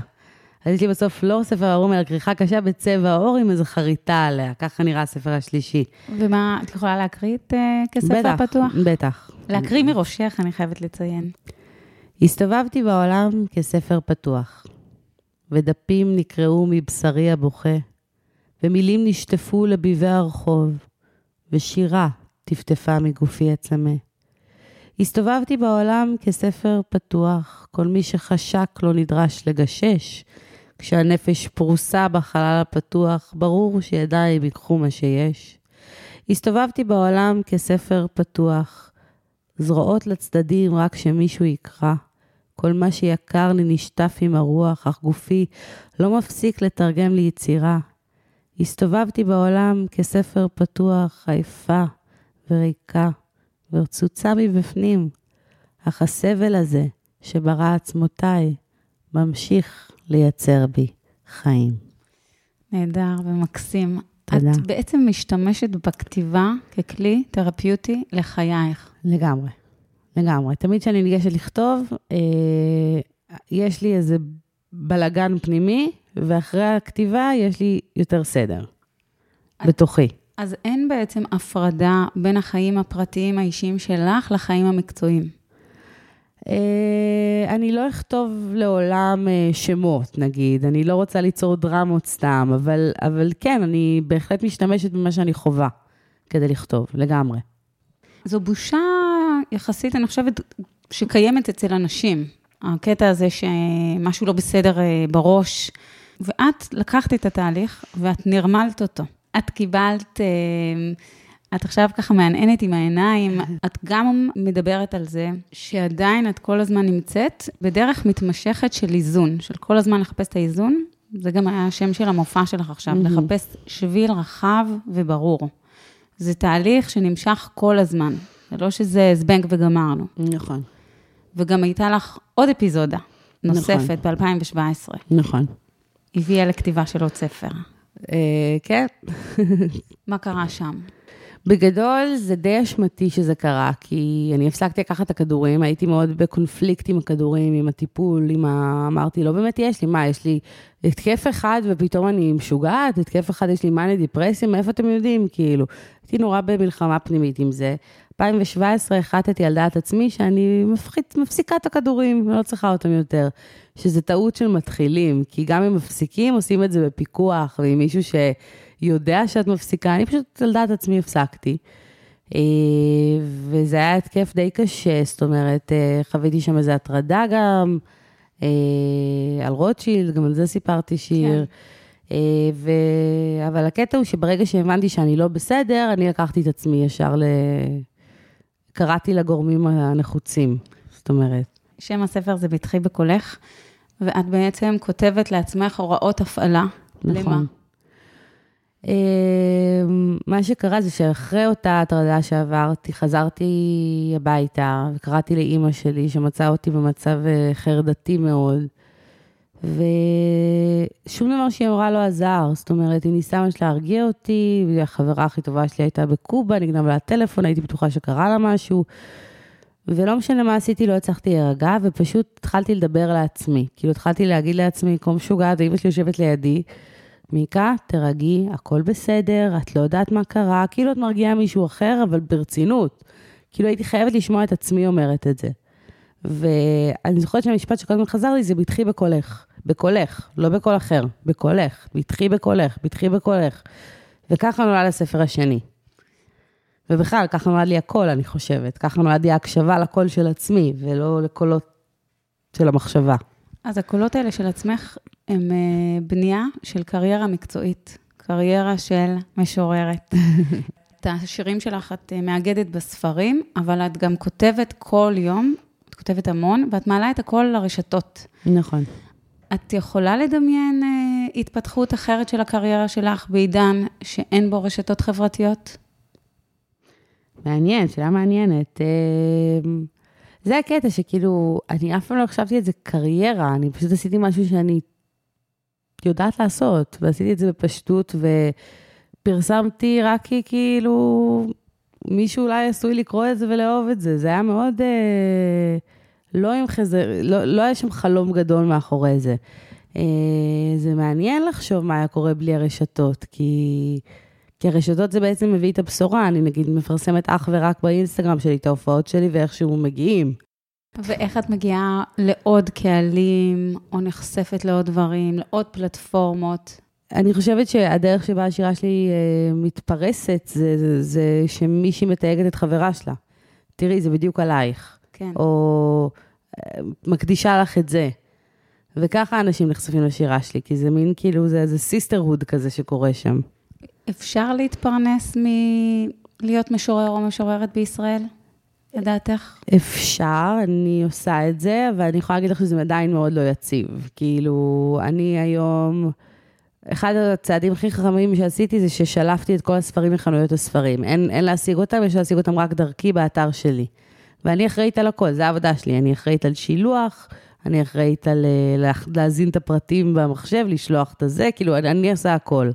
[SPEAKER 2] אז יש לי בסוף לא ספר ערום, אלא כריכה קשה בצבע עור עם איזו חריטה עליה. ככה נראה הספר השלישי.
[SPEAKER 1] ומה, את יכולה להקריא את uh, כספר
[SPEAKER 2] בטח,
[SPEAKER 1] פתוח?
[SPEAKER 2] בטח.
[SPEAKER 1] להקריא מראשך, אני חייבת לציין.
[SPEAKER 2] הסתובבתי בעולם כספר פתוח, ודפים נקרעו מבשרי הבוכה, ומילים נשטפו לביבי הרחוב, ושירה טפטפה מגופי הצמא. הסתובבתי בעולם כספר פתוח, כל מי שחשק לא נדרש לגשש. כשהנפש פרוסה בחלל הפתוח, ברור שידיים ייקחו מה שיש. הסתובבתי בעולם כספר פתוח, זרועות לצדדים רק שמישהו יקרא. כל מה שיקר לי נשטף עם הרוח, אך גופי לא מפסיק לתרגם לי יצירה. הסתובבתי בעולם כספר פתוח, עייפה וריקה, ורצוצה מבפנים, אך הסבל הזה שברא עצמותיי ממשיך לייצר בי חיים.
[SPEAKER 1] נהדר ומקסים.
[SPEAKER 2] תודה.
[SPEAKER 1] את בעצם משתמשת בכתיבה ככלי תרפיוטי לחייך.
[SPEAKER 2] לגמרי, לגמרי. תמיד כשאני ניגשת לכתוב, אה, יש לי איזה בלגן פנימי, ואחרי הכתיבה יש לי יותר סדר
[SPEAKER 1] את-
[SPEAKER 2] בתוכי.
[SPEAKER 1] אז אין בעצם הפרדה בין החיים הפרטיים האישיים שלך לחיים המקצועיים.
[SPEAKER 2] אה, אני לא אכתוב לעולם אה, שמות, נגיד, אני לא רוצה ליצור דרמות סתם, אבל, אבל כן, אני בהחלט משתמשת במה שאני חווה כדי לכתוב, לגמרי.
[SPEAKER 1] זו בושה יחסית, אני חושבת, שקיימת אצל אנשים. הקטע הזה שמשהו לא בסדר אה, בראש, ואת לקחת את התהליך ואת נרמלת אותו. את קיבלת, אה, את עכשיו ככה מהנהנת עם העיניים, את גם מדברת על זה שעדיין את כל הזמן נמצאת בדרך מתמשכת של איזון, של כל הזמן לחפש את האיזון. זה גם היה השם של המופע שלך עכשיו. לחפש שביל רחב וברור. זה תהליך שנמשך כל הזמן, זה לא שזה זבנג וגמרנו.
[SPEAKER 2] נכון.
[SPEAKER 1] וגם הייתה לך עוד אפיזודה נוספת ב-2017,
[SPEAKER 2] נכון.
[SPEAKER 1] הביאה לכתיבה של עוד ספר.
[SPEAKER 2] אה, כן.
[SPEAKER 1] מה קרה שם?
[SPEAKER 2] בגדול זה די אשמתי שזה קרה, כי אני הפסקתי לקחת את הכדורים, הייתי מאוד בקונפליקט עם הכדורים, עם הטיפול, עם ה... אמרתי, לא באמת יש לי, מה, יש לי התקף אחד ופתאום אני משוגעת, התקף אחד יש לי מאניה דיפרסיה, מאיפה אתם יודעים? כאילו, הייתי נורא במלחמה פנימית עם זה. 2017 החלטתי על דעת עצמי שאני מפחית, מפסיקה את הכדורים, לא צריכה אותם יותר. שזה טעות של מתחילים, כי גם אם מפסיקים, עושים את זה בפיקוח, ועם מישהו שיודע שאת מפסיקה, אני פשוט על דעת עצמי הפסקתי. אה, וזה היה התקף די קשה, זאת אומרת, אה, חוויתי שם איזו הטרדה גם, אה, על רוטשילד, גם על זה סיפרתי שיר. אה, ו... אבל הקטע הוא שברגע שהבנתי שאני לא בסדר, אני לקחתי את עצמי ישר ל... קראתי לגורמים הנחוצים, זאת אומרת.
[SPEAKER 1] שם הספר זה בטחי בקולך, ואת בעצם כותבת לעצמך הוראות הפעלה. למה?
[SPEAKER 2] נכון. אה, מה שקרה זה שאחרי אותה הטרדה שעברתי, חזרתי הביתה וקראתי לאימא שלי, שמצאה אותי במצב אה, חרדתי מאוד, ושום דבר שהיא אמרה לא עזר. זאת אומרת, היא ניסה ממש להרגיע אותי, והחברה הכי טובה שלי הייתה בקובה, נגנב לה הטלפון, הייתי בטוחה שקרה לה משהו. ולא משנה מה עשיתי, לא הצלחתי להירגע, ופשוט התחלתי לדבר לעצמי. כאילו, התחלתי להגיד לעצמי, כמו משוגעת, ואימא שלי יושבת לידי, מיקה, תרגי, הכל בסדר, את לא יודעת מה קרה, כאילו את מרגיעה מישהו אחר, אבל ברצינות. כאילו הייתי חייבת לשמוע את עצמי אומרת את זה. ואני זוכרת שהמשפט שכל הזמן חזר לי זה בטחי בקולך. בקולך, לא בקול אחר, בקולך. בטחי בקולך, בטחי בקולך. וככה נולד הספר השני. ובכלל, ככה נולד לי הקול, אני חושבת. ככה נולד לי ההקשבה לקול של עצמי, ולא לקולות של המחשבה.
[SPEAKER 1] אז הקולות האלה של עצמך הם אה, בנייה של קריירה מקצועית, קריירה של משוררת. את השירים שלך את אה, מאגדת בספרים, אבל את גם כותבת כל יום, את כותבת המון, ואת מעלה את הכל לרשתות.
[SPEAKER 2] נכון.
[SPEAKER 1] את יכולה לדמיין אה, התפתחות אחרת של הקריירה שלך בעידן שאין בו רשתות חברתיות?
[SPEAKER 2] מעניין, שאלה מעניינת. אמ, זה הקטע שכאילו, אני אף פעם לא חשבתי את זה קריירה, אני פשוט עשיתי משהו שאני יודעת לעשות, ועשיתי את זה בפשטות, ופרסמתי רק כי כאילו מישהו אולי עשוי לקרוא את זה ולאהוב את זה. זה היה מאוד, אה, לא עם חזר, לא, לא היה שם חלום גדול מאחורי זה. אה, זה מעניין לחשוב מה היה קורה בלי הרשתות, כי... כי הרשתות זה בעצם מביא את הבשורה, אני נגיד מפרסמת אך ורק באינסטגרם שלי את ההופעות שלי ואיכשהו מגיעים.
[SPEAKER 1] ואיך את מגיעה לעוד קהלים, או נחשפת לעוד דברים, לעוד פלטפורמות?
[SPEAKER 2] אני חושבת שהדרך שבה השירה שלי אה, מתפרסת, זה, זה, זה שמישהי מתייגת את חברה שלה. תראי, זה בדיוק עלייך.
[SPEAKER 1] כן.
[SPEAKER 2] או אה, מקדישה לך את זה. וככה אנשים נחשפים לשירה שלי, כי זה מין כאילו, זה איזה sisterhood כזה שקורה שם.
[SPEAKER 1] אפשר להתפרנס מלהיות משורר או משוררת בישראל, לדעתך?
[SPEAKER 2] אפשר, אני עושה את זה, אבל אני יכולה להגיד לך שזה עדיין מאוד לא יציב. כאילו, אני היום, אחד הצעדים הכי חכמים שעשיתי זה ששלפתי את כל הספרים מחנויות הספרים. אין, אין להשיג אותם, יש להשיג אותם רק דרכי באתר שלי. ואני אחראית על הכל, זו העבודה שלי. אני אחראית על שילוח, אני אחראית על אה, לה- להזין את הפרטים במחשב, לשלוח את הזה, כאילו, אני, אני עושה הכל.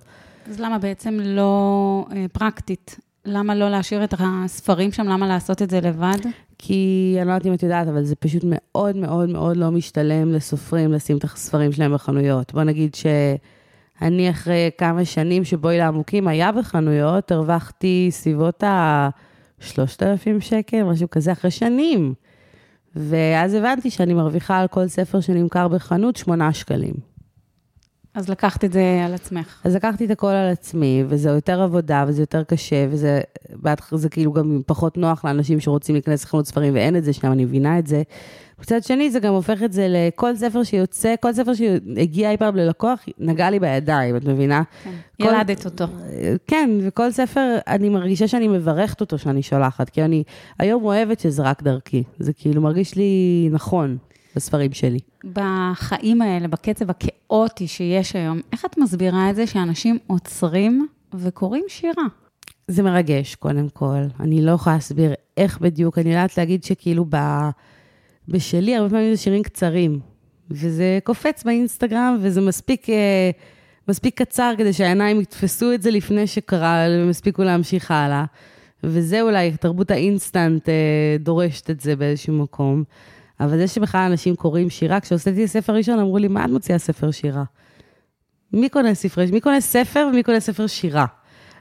[SPEAKER 1] אז למה בעצם לא אה, פרקטית למה לא להשאיר את הספרים שם? למה לעשות את זה לבד?
[SPEAKER 2] כי אני לא יודעת אם את יודעת, אבל זה פשוט מאוד מאוד מאוד לא משתלם לסופרים לשים את הספרים שלהם בחנויות. בוא נגיד שאני אחרי כמה שנים שבואי לעמוקים היה בחנויות, הרווחתי סביבות ה-3,000 שקל, משהו כזה, אחרי שנים. ואז הבנתי שאני מרוויחה על כל ספר שנמכר בחנות 8 שקלים.
[SPEAKER 1] אז לקחת את זה על עצמך.
[SPEAKER 2] אז לקחתי את הכל על עצמי, וזה יותר עבודה, וזה יותר קשה, וזה זה כאילו גם פחות נוח לאנשים שרוצים להיכנס לחנות ספרים, ואין את זה שם, אני מבינה את זה. מצד שני, זה גם הופך את זה לכל ספר שיוצא, כל ספר שהגיע אי פעם ללקוח, נגע לי בידיים, את מבינה?
[SPEAKER 1] כן, כל... ילדת אותו.
[SPEAKER 2] כן, וכל ספר, אני מרגישה שאני מברכת אותו שאני שולחת, כי אני היום אוהבת שזה רק דרכי. זה כאילו מרגיש לי נכון. בספרים שלי.
[SPEAKER 1] בחיים האלה, בקצב הכאוטי שיש היום, איך את מסבירה את זה שאנשים עוצרים וקוראים שירה?
[SPEAKER 2] זה מרגש, קודם כל. אני לא יכולה להסביר איך בדיוק, אני יודעת להגיד שכאילו ב... בשלי, הרבה פעמים זה שירים קצרים, וזה קופץ באינסטגרם, וזה מספיק, אה, מספיק קצר כדי שהעיניים יתפסו את זה לפני שקרה, והם יספיקו להמשיך הלאה. וזה אולי, תרבות האינסטנט אה, דורשת את זה באיזשהו מקום. אבל זה שבכלל אנשים קוראים שירה, כשהוצאתי ספר ראשון, אמרו לי, מה את מוציאה ספר שירה? מי קונה ספרי, מי קונה ספר ומי קונה ספר שירה?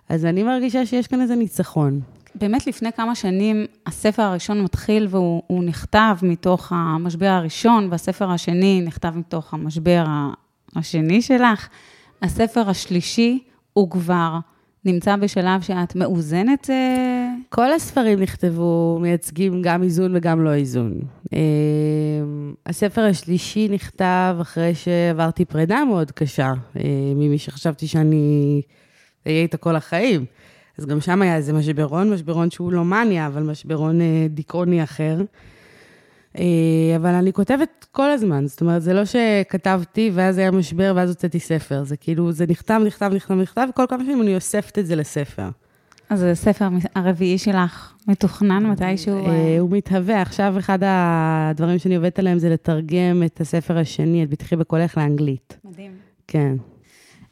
[SPEAKER 2] אז אני מרגישה שיש כאן איזה ניצחון.
[SPEAKER 1] באמת לפני כמה שנים הספר הראשון מתחיל והוא נכתב מתוך המשבר הראשון, והספר השני נכתב מתוך המשבר השני שלך. הספר השלישי הוא כבר נמצא בשלב שאת מאוזנת? אה?
[SPEAKER 2] כל הספרים נכתבו, מייצגים גם איזון וגם לא איזון. אה, הספר השלישי נכתב אחרי שעברתי פרידה מאוד קשה, אה, ממי שחשבתי שאני אהיה איתה כל החיים. אז גם שם היה איזה משברון, משברון שהוא לא מניה, אבל משברון דיכאוני אחר. אה, אבל אני כותבת כל הזמן, זאת אומרת, זה לא שכתבתי ואז היה משבר ואז הוצאתי ספר, זה כאילו, זה נכתב, נכתב, נכתב, נכתב, וכל כמה שנים אני אוספת את זה לספר.
[SPEAKER 1] אז הספר הרביעי שלך מתוכנן מתישהו?
[SPEAKER 2] אה, הוא מתהווה. עכשיו אחד הדברים שאני עובדת עליהם זה לתרגם את הספר השני, את בטחי בקולך, לאנגלית.
[SPEAKER 1] מדהים.
[SPEAKER 2] כן.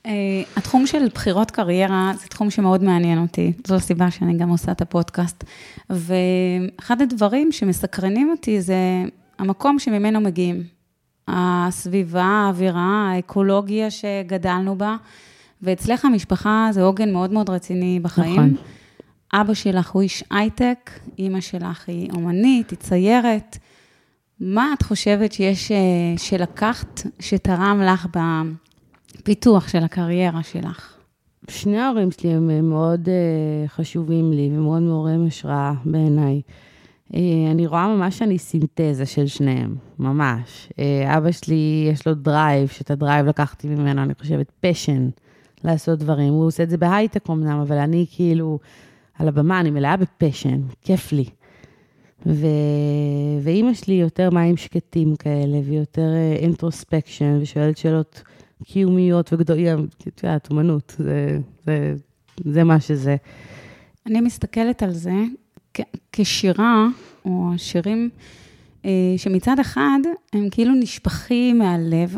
[SPEAKER 1] Uh, התחום של בחירות קריירה זה תחום שמאוד מעניין אותי, זו הסיבה שאני גם עושה את הפודקאסט. ואחד הדברים שמסקרנים אותי זה המקום שממנו מגיעים. הסביבה, האווירה, האקולוגיה שגדלנו בה, ואצלך המשפחה זה עוגן מאוד מאוד רציני בחיים. נכון. אבא שלך הוא איש הייטק, אימא שלך היא אומנית, היא ציירת. מה את חושבת שיש, אה, שלקחת, שתרם לך ב... פיתוח של הקריירה שלך?
[SPEAKER 2] שני ההורים שלי הם מאוד uh, חשובים לי ומאוד מעוררים השראה בעיניי. Uh, אני רואה ממש שאני סינתזה של שניהם, ממש. Uh, אבא שלי, יש לו drive, שאת ה drive לקחתי ממנו, אני חושבת, passion לעשות דברים. הוא עושה את זה בהייטק אמנם, אבל אני כאילו, על הבמה, אני מלאה ב passion, כיף לי. ו... ואימא שלי יותר מים שקטים כאלה, ויותר introspection, ושואלת שאלות קיומיות וגדולים, את יודעת, אומנות, זה, זה, זה מה שזה.
[SPEAKER 1] אני מסתכלת על זה כשירה, או שירים אה, שמצד אחד הם כאילו נשפכים מהלב,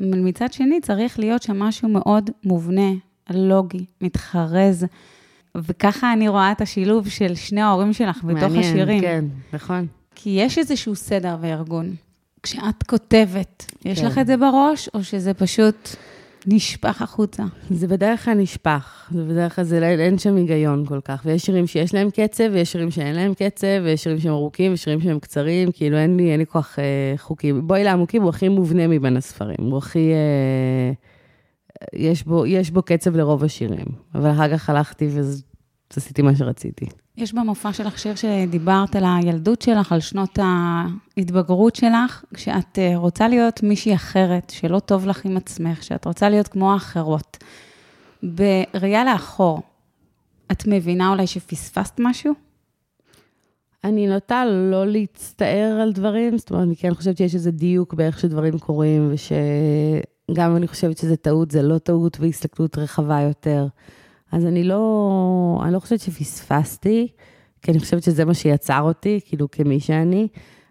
[SPEAKER 1] מצד שני צריך להיות שם משהו מאוד מובנה, לוגי, מתחרז. וככה אני רואה את השילוב של שני ההורים שלך בתוך מעניין, השירים.
[SPEAKER 2] מעניין, כן, נכון.
[SPEAKER 1] כי יש איזשהו סדר וארגון. כשאת כותבת, כן. יש לך את זה בראש, או שזה פשוט נשפך החוצה?
[SPEAKER 2] זה בדרך כלל נשפך, זה בדרך כלל, זה, אין שם היגיון כל כך. ויש שירים שיש להם קצב, ויש שירים שאין להם קצב, ויש שירים שהם ארוכים, ושירים שהם קצרים, כאילו אין לי, אין לי כוח אה, חוקי. בואי לעמוקים, הוא הכי מובנה מבין הספרים, הוא הכי... אה, יש בו, יש בו קצב לרוב השירים, אבל אחר כך הלכתי ועשיתי מה שרציתי.
[SPEAKER 1] יש במופע שלך שיר שדיברת על הילדות שלך, על שנות ההתבגרות שלך, כשאת אה, רוצה להיות מישהי אחרת, שלא טוב לך עם עצמך, שאת רוצה להיות כמו האחרות. בראייה לאחור, את מבינה אולי שפספסת משהו?
[SPEAKER 2] אני נוטה לא להצטער על דברים, זאת אומרת, אני כן חושבת שיש איזה דיוק באיך שדברים קורים, ושגם אני חושבת שזה טעות, זה לא טעות, והסתכלות רחבה יותר. אז אני לא, אני לא חושבת שפספסתי, כי אני חושבת שזה מה שיצר אותי, כאילו, כמי שאני.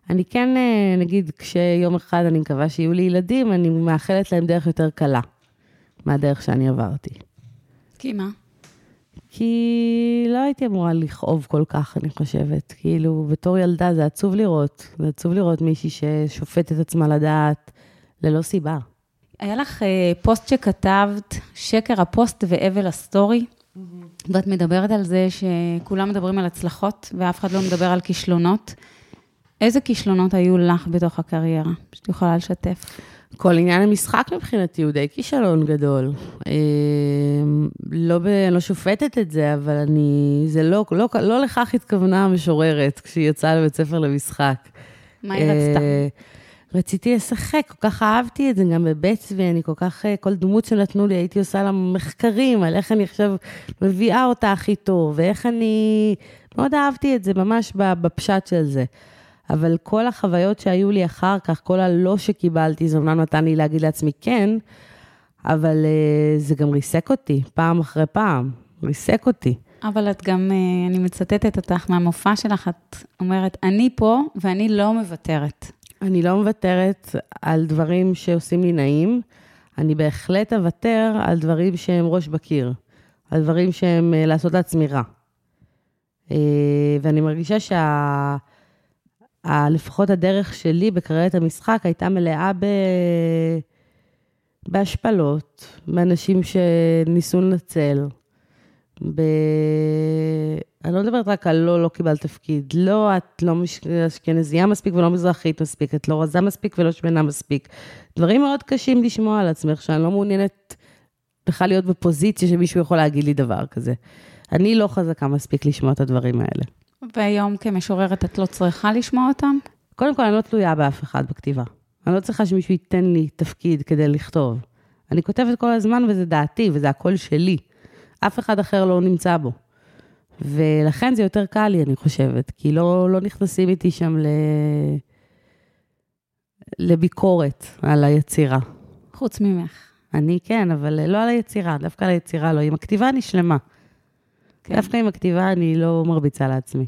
[SPEAKER 2] אני כן, אה, נגיד, כשיום אחד אני מקווה שיהיו לי ילדים, אני מאחלת להם דרך יותר קלה מהדרך שאני עברתי.
[SPEAKER 1] כי מה?
[SPEAKER 2] כי לא הייתי אמורה לכאוב כל כך, אני חושבת. כאילו, בתור ילדה זה עצוב לראות. זה עצוב לראות מישהי ששופטת עצמה לדעת ללא סיבה.
[SPEAKER 1] היה לך אה, פוסט שכתבת, שקר הפוסט והבל הסטורי, ואת מדברת על זה שכולם מדברים על הצלחות ואף אחד לא מדבר על כישלונות. איזה כישלונות היו לך בתוך הקריירה, שאת יכולה לשתף?
[SPEAKER 2] כל עניין המשחק מבחינתי הוא די כישלון גדול. אה, לא, ב, לא שופטת את זה, אבל אני, זה לא, לא, לא לכך התכוונה המשוררת כשהיא יצאה לבית ספר למשחק.
[SPEAKER 1] מה היא רצתה?
[SPEAKER 2] אה, רציתי לשחק, כל כך אהבתי את זה גם בבית צבי, אני כל כך, אה, כל דמות שנתנו לי, הייתי עושה לה מחקרים על איך אני עכשיו מביאה אותה הכי טוב, ואיך אני... מאוד אהבתי את זה, ממש בפשט של זה. אבל כל החוויות שהיו לי אחר כך, כל הלא שקיבלתי, זה אומנם נתן לי להגיד לעצמי כן, אבל uh, זה גם ריסק אותי, פעם אחרי פעם, ריסק אותי.
[SPEAKER 1] אבל את גם, uh, אני מצטטת אותך מהמופע שלך, את אומרת, אני פה ואני לא מוותרת.
[SPEAKER 2] אני לא מוותרת על דברים שעושים לי נעים, אני בהחלט אוותר על דברים שהם ראש בקיר, על דברים שהם uh, לעשות לעצמי רע. Uh, ואני מרגישה שה... לפחות הדרך שלי בקריירת המשחק הייתה מלאה ב... בהשפלות, מאנשים שניסו לנצל. ב... אני לא מדברת רק על לא, לא קיבלת תפקיד. לא, את לא אשכנזייה מספיק ולא מזרחית מספיק, את לא רזה מספיק ולא שמנה מספיק. דברים מאוד קשים לשמוע על עצמך, שאני לא מעוניינת בכלל להיות בפוזיציה שמישהו יכול להגיד לי דבר כזה. אני לא חזקה מספיק לשמוע את הדברים האלה.
[SPEAKER 1] והיום כמשוררת את לא צריכה לשמוע אותם?
[SPEAKER 2] קודם כל, אני לא תלויה באף אחד בכתיבה. אני לא צריכה שמישהו ייתן לי תפקיד כדי לכתוב. אני כותבת כל הזמן וזה דעתי וזה הקול שלי. אף אחד אחר לא נמצא בו. ולכן זה יותר קל לי, אני חושבת, כי לא, לא נכנסים איתי שם ל... לביקורת על היצירה.
[SPEAKER 1] חוץ ממך.
[SPEAKER 2] אני כן, אבל לא על היצירה, דווקא על היצירה לא. עם הכתיבה אני שלמה. כן. דווקא עם הכתיבה אני לא מרביצה לעצמי.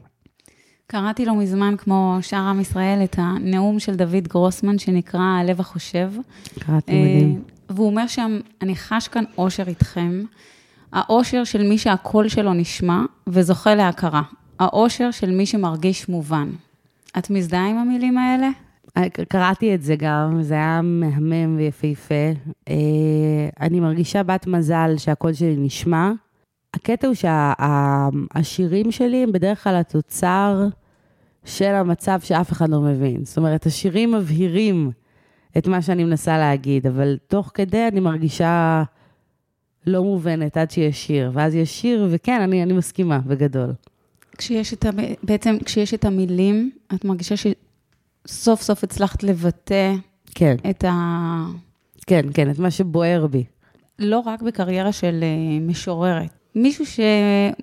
[SPEAKER 1] קראתי לו מזמן, כמו שאר עם ישראל, את הנאום של דוד גרוסמן, שנקרא הלב החושב.
[SPEAKER 2] קראתי מדהים.
[SPEAKER 1] אה, והוא אומר שם, אני חש כאן אושר איתכם, האושר של מי שהקול שלו נשמע וזוכה להכרה, האושר של מי שמרגיש מובן. את מזדהה עם המילים האלה?
[SPEAKER 2] אה, קראתי את זה גם, זה היה מהמם ויפהפה. אה, אני מרגישה בת מזל שהקול שלי נשמע. הקטע הוא שהשירים שלי הם בדרך כלל תוצר של המצב שאף אחד לא מבין. זאת אומרת, השירים מבהירים את מה שאני מנסה להגיד, אבל תוך כדי אני מרגישה לא מובנת עד שיש שיר. ואז יש שיר, וכן, אני, אני מסכימה, בגדול.
[SPEAKER 1] כשיש את ה... בעצם, כשיש את המילים, את מרגישה שסוף סוף הצלחת לבטא
[SPEAKER 2] כן.
[SPEAKER 1] את ה...
[SPEAKER 2] כן, כן, את מה שבוער בי.
[SPEAKER 1] לא רק בקריירה של אה, משוררת. מישהו ש...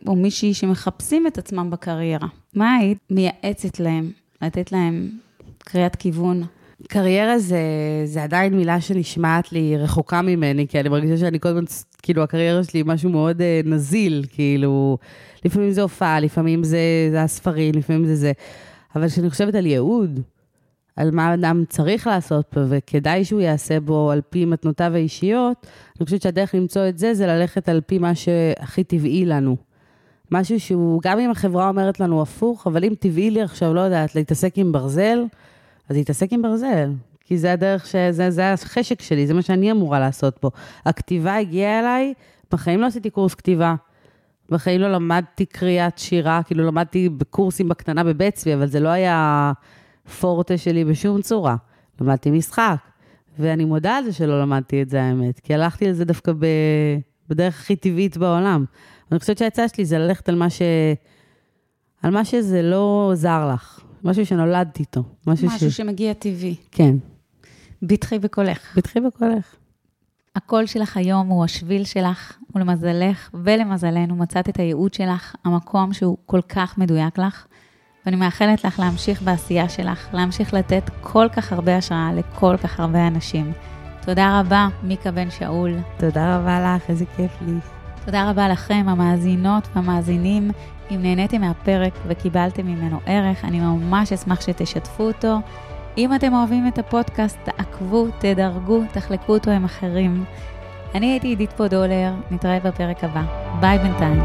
[SPEAKER 1] או מישהי שמחפשים את עצמם בקריירה, מה היית מייעצת להם, לתת להם קריאת כיוון?
[SPEAKER 2] קריירה זה, זה עדיין מילה שנשמעת לי רחוקה ממני, כי אני מרגישה שאני כל הזמן, כאילו, הקריירה שלי היא משהו מאוד אה, נזיל, כאילו, לפעמים זה הופעה, לפעמים זה, זה הספרים, לפעמים זה זה. אבל כשאני חושבת על ייעוד, על מה אדם צריך לעשות פה, וכדאי שהוא יעשה בו על פי מתנותיו האישיות, אני חושבת שהדרך למצוא את זה, זה ללכת על פי מה שהכי טבעי לנו. משהו שהוא, גם אם החברה אומרת לנו הפוך, אבל אם טבעי לי עכשיו, לא יודעת, להתעסק עם ברזל, אז להתעסק עם ברזל. כי זה הדרך, שזה, זה החשק שלי, זה מה שאני אמורה לעשות פה. הכתיבה הגיעה אליי, בחיים לא עשיתי קורס כתיבה. בחיים לא למדתי קריאת שירה, כאילו למדתי בקורסים בקטנה בבית צבי, אבל זה לא היה פורטה שלי בשום צורה. למדתי משחק, ואני מודה על זה שלא למדתי את זה, האמת, כי הלכתי על זה דווקא ב... בדרך הכי טבעית בעולם. אני חושבת שהעצה שלי זה ללכת על מה ש... על מה שזה לא זר לך, משהו שנולדת איתו.
[SPEAKER 1] משהו, משהו ש... שמגיע טבעי.
[SPEAKER 2] כן.
[SPEAKER 1] בטחי בקולך.
[SPEAKER 2] בטחי בקולך.
[SPEAKER 1] הקול שלך היום הוא השביל שלך, ולמזלך ולמזלנו מצאת את הייעוד שלך, המקום שהוא כל כך מדויק לך. ואני מאחלת לך להמשיך בעשייה שלך, להמשיך לתת כל כך הרבה השראה לכל כך הרבה אנשים. תודה רבה, מיקה בן שאול.
[SPEAKER 2] תודה רבה לך, איזה כיף לי.
[SPEAKER 1] תודה רבה לכם, המאזינות והמאזינים. אם נהניתם מהפרק וקיבלתם ממנו ערך, אני ממש אשמח שתשתפו אותו. אם אתם אוהבים את הפודקאסט, תעקבו, תדרגו, תחלקו אותו עם אחרים. אני הייתי עידית פודולר, נתראה בפרק הבא. ביי בינתיים.